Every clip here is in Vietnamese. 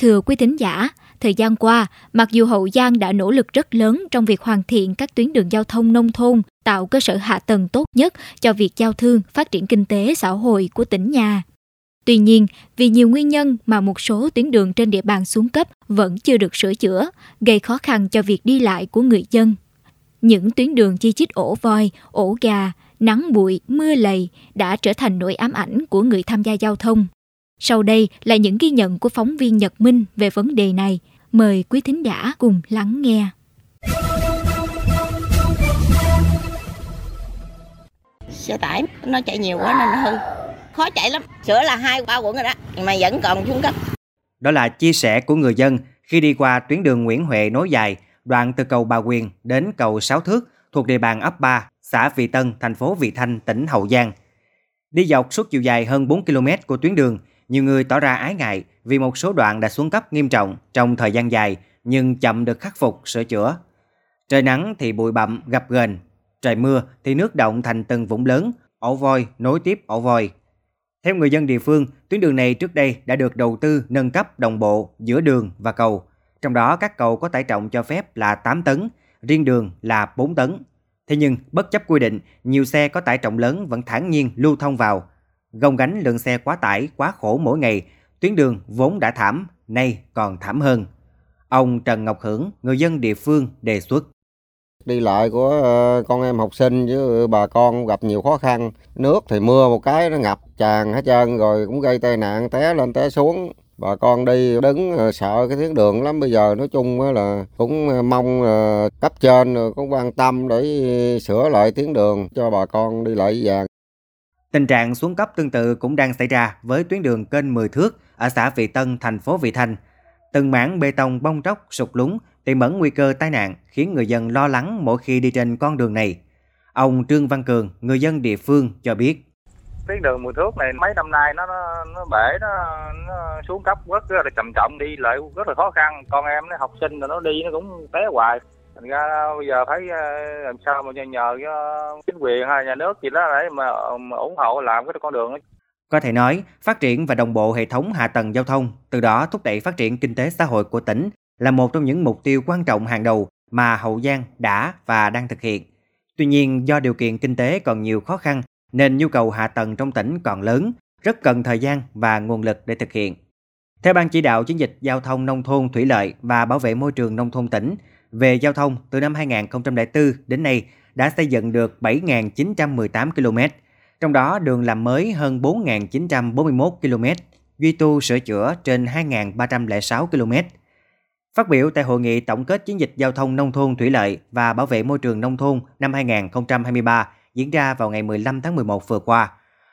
Thưa quý thính giả, thời gian qua, mặc dù Hậu Giang đã nỗ lực rất lớn trong việc hoàn thiện các tuyến đường giao thông nông thôn, tạo cơ sở hạ tầng tốt nhất cho việc giao thương, phát triển kinh tế xã hội của tỉnh nhà. Tuy nhiên, vì nhiều nguyên nhân mà một số tuyến đường trên địa bàn xuống cấp vẫn chưa được sửa chữa, gây khó khăn cho việc đi lại của người dân. Những tuyến đường chi chít ổ voi, ổ gà, nắng bụi, mưa lầy đã trở thành nỗi ám ảnh của người tham gia giao thông. Sau đây là những ghi nhận của phóng viên Nhật Minh về vấn đề này. Mời quý thính giả cùng lắng nghe. Xe tải nó chạy nhiều quá nên nó hư. Khó chạy lắm. Sửa là hai ba quận rồi đó, mà vẫn còn xuống cấp. Đó là chia sẻ của người dân khi đi qua tuyến đường Nguyễn Huệ nối dài, đoạn từ cầu Bà Quyền đến cầu Sáu Thước thuộc địa bàn ấp 3, xã Vị Tân, thành phố Vị Thanh, tỉnh Hậu Giang. Đi dọc suốt chiều dài hơn 4 km của tuyến đường, nhiều người tỏ ra ái ngại vì một số đoạn đã xuống cấp nghiêm trọng trong thời gian dài nhưng chậm được khắc phục, sửa chữa. Trời nắng thì bụi bặm gập ghềnh, trời mưa thì nước động thành từng vũng lớn, ổ voi nối tiếp ổ voi. Theo người dân địa phương, tuyến đường này trước đây đã được đầu tư nâng cấp đồng bộ giữa đường và cầu. Trong đó các cầu có tải trọng cho phép là 8 tấn, riêng đường là 4 tấn. Thế nhưng, bất chấp quy định, nhiều xe có tải trọng lớn vẫn thản nhiên lưu thông vào, gồng gánh lượng xe quá tải, quá khổ mỗi ngày, tuyến đường vốn đã thảm, nay còn thảm hơn. Ông Trần Ngọc Hưởng, người dân địa phương đề xuất. Đi lại của ờ, con em học sinh với ờ, bà con gặp nhiều khó khăn. Nước thì mưa một cái nó ngập tràn hết trơn rồi cũng gây tai nạn té lên té xuống. Bà con đi đứng ờ, sợ cái tuyến đường lắm. Bây giờ nói chung là cũng mong cấp trên cũng quan tâm để sửa lại tuyến đường cho bà con đi lại dàng Tình trạng xuống cấp tương tự cũng đang xảy ra với tuyến đường kênh 10 thước ở xã Vị Tân, thành phố Vị Thanh. Từng mảng bê tông bong tróc, sụt lún, tiềm ẩn nguy cơ tai nạn khiến người dân lo lắng mỗi khi đi trên con đường này. Ông Trương Văn Cường, người dân địa phương cho biết. Tuyến đường 10 thước này mấy năm nay nó nó, nó bể nó, nó xuống cấp rất, rất là trầm trọng đi lại rất là khó khăn. Con em nó học sinh rồi nó đi nó cũng té hoài thành ra bây giờ phải ờ, làm sao mà nhờ, nhờ ờ, chính quyền hay nhà nước gì đó để mà, mà ủng hộ làm cái con đường đó. Có thể nói, phát triển và đồng bộ hệ thống hạ tầng giao thông, từ đó thúc đẩy phát triển kinh tế xã hội của tỉnh là một trong những mục tiêu quan trọng hàng đầu mà Hậu Giang đã và đang thực hiện. Tuy nhiên, do điều kiện kinh tế còn nhiều khó khăn nên nhu cầu hạ tầng trong tỉnh còn lớn, rất cần thời gian và nguồn lực để thực hiện. Theo Ban chỉ đạo chiến dịch giao thông nông thôn thủy lợi và bảo vệ môi trường nông thôn tỉnh, về giao thông từ năm 2004 đến nay đã xây dựng được 7.918 km, trong đó đường làm mới hơn 4.941 km, duy tu sửa chữa trên 2.306 km. Phát biểu tại hội nghị tổng kết chiến dịch giao thông nông thôn thủy lợi và bảo vệ môi trường nông thôn năm 2023 diễn ra vào ngày 15 tháng 11 vừa qua,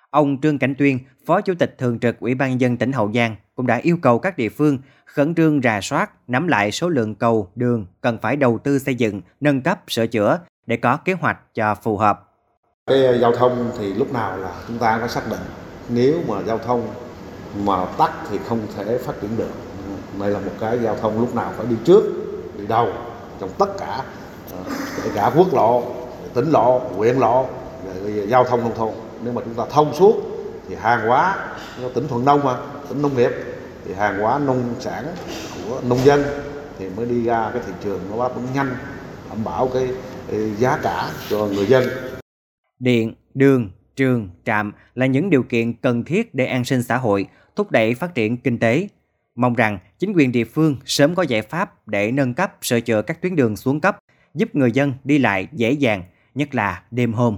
ông Trương Cảnh Tuyên, Phó Chủ tịch Thường trực Ủy ban dân tỉnh Hậu Giang cũng đã yêu cầu các địa phương khẩn trương rà soát, nắm lại số lượng cầu, đường cần phải đầu tư xây dựng, nâng cấp, sửa chữa để có kế hoạch cho phù hợp. Cái ờ, giao thông thì lúc nào là chúng ta phải xác định nếu mà giao thông mà tắt thì không thể phát triển được. Đây là một cái giao thông lúc nào phải đi trước, đi đầu trong tất cả ờ, kể cả quốc lộ, tỉnh lộ, huyện lộ, giao thông nông thôn. Nếu mà chúng ta thông suốt thì hàng hóa do tỉnh thuận nông mà tỉnh nông nghiệp thì hàng hóa nông sản của nông dân thì mới đi ra cái thị trường nó đáp ứng nhanh đảm bảo cái, cái giá cả cho người dân. Điện đường trường trạm là những điều kiện cần thiết để an sinh xã hội thúc đẩy phát triển kinh tế. Mong rằng chính quyền địa phương sớm có giải pháp để nâng cấp sửa chữa các tuyến đường xuống cấp giúp người dân đi lại dễ dàng nhất là đêm hôm.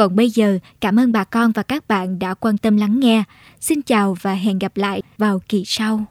còn bây giờ, cảm ơn bà con và các bạn đã quan tâm lắng nghe. Xin chào và hẹn gặp lại vào kỳ sau.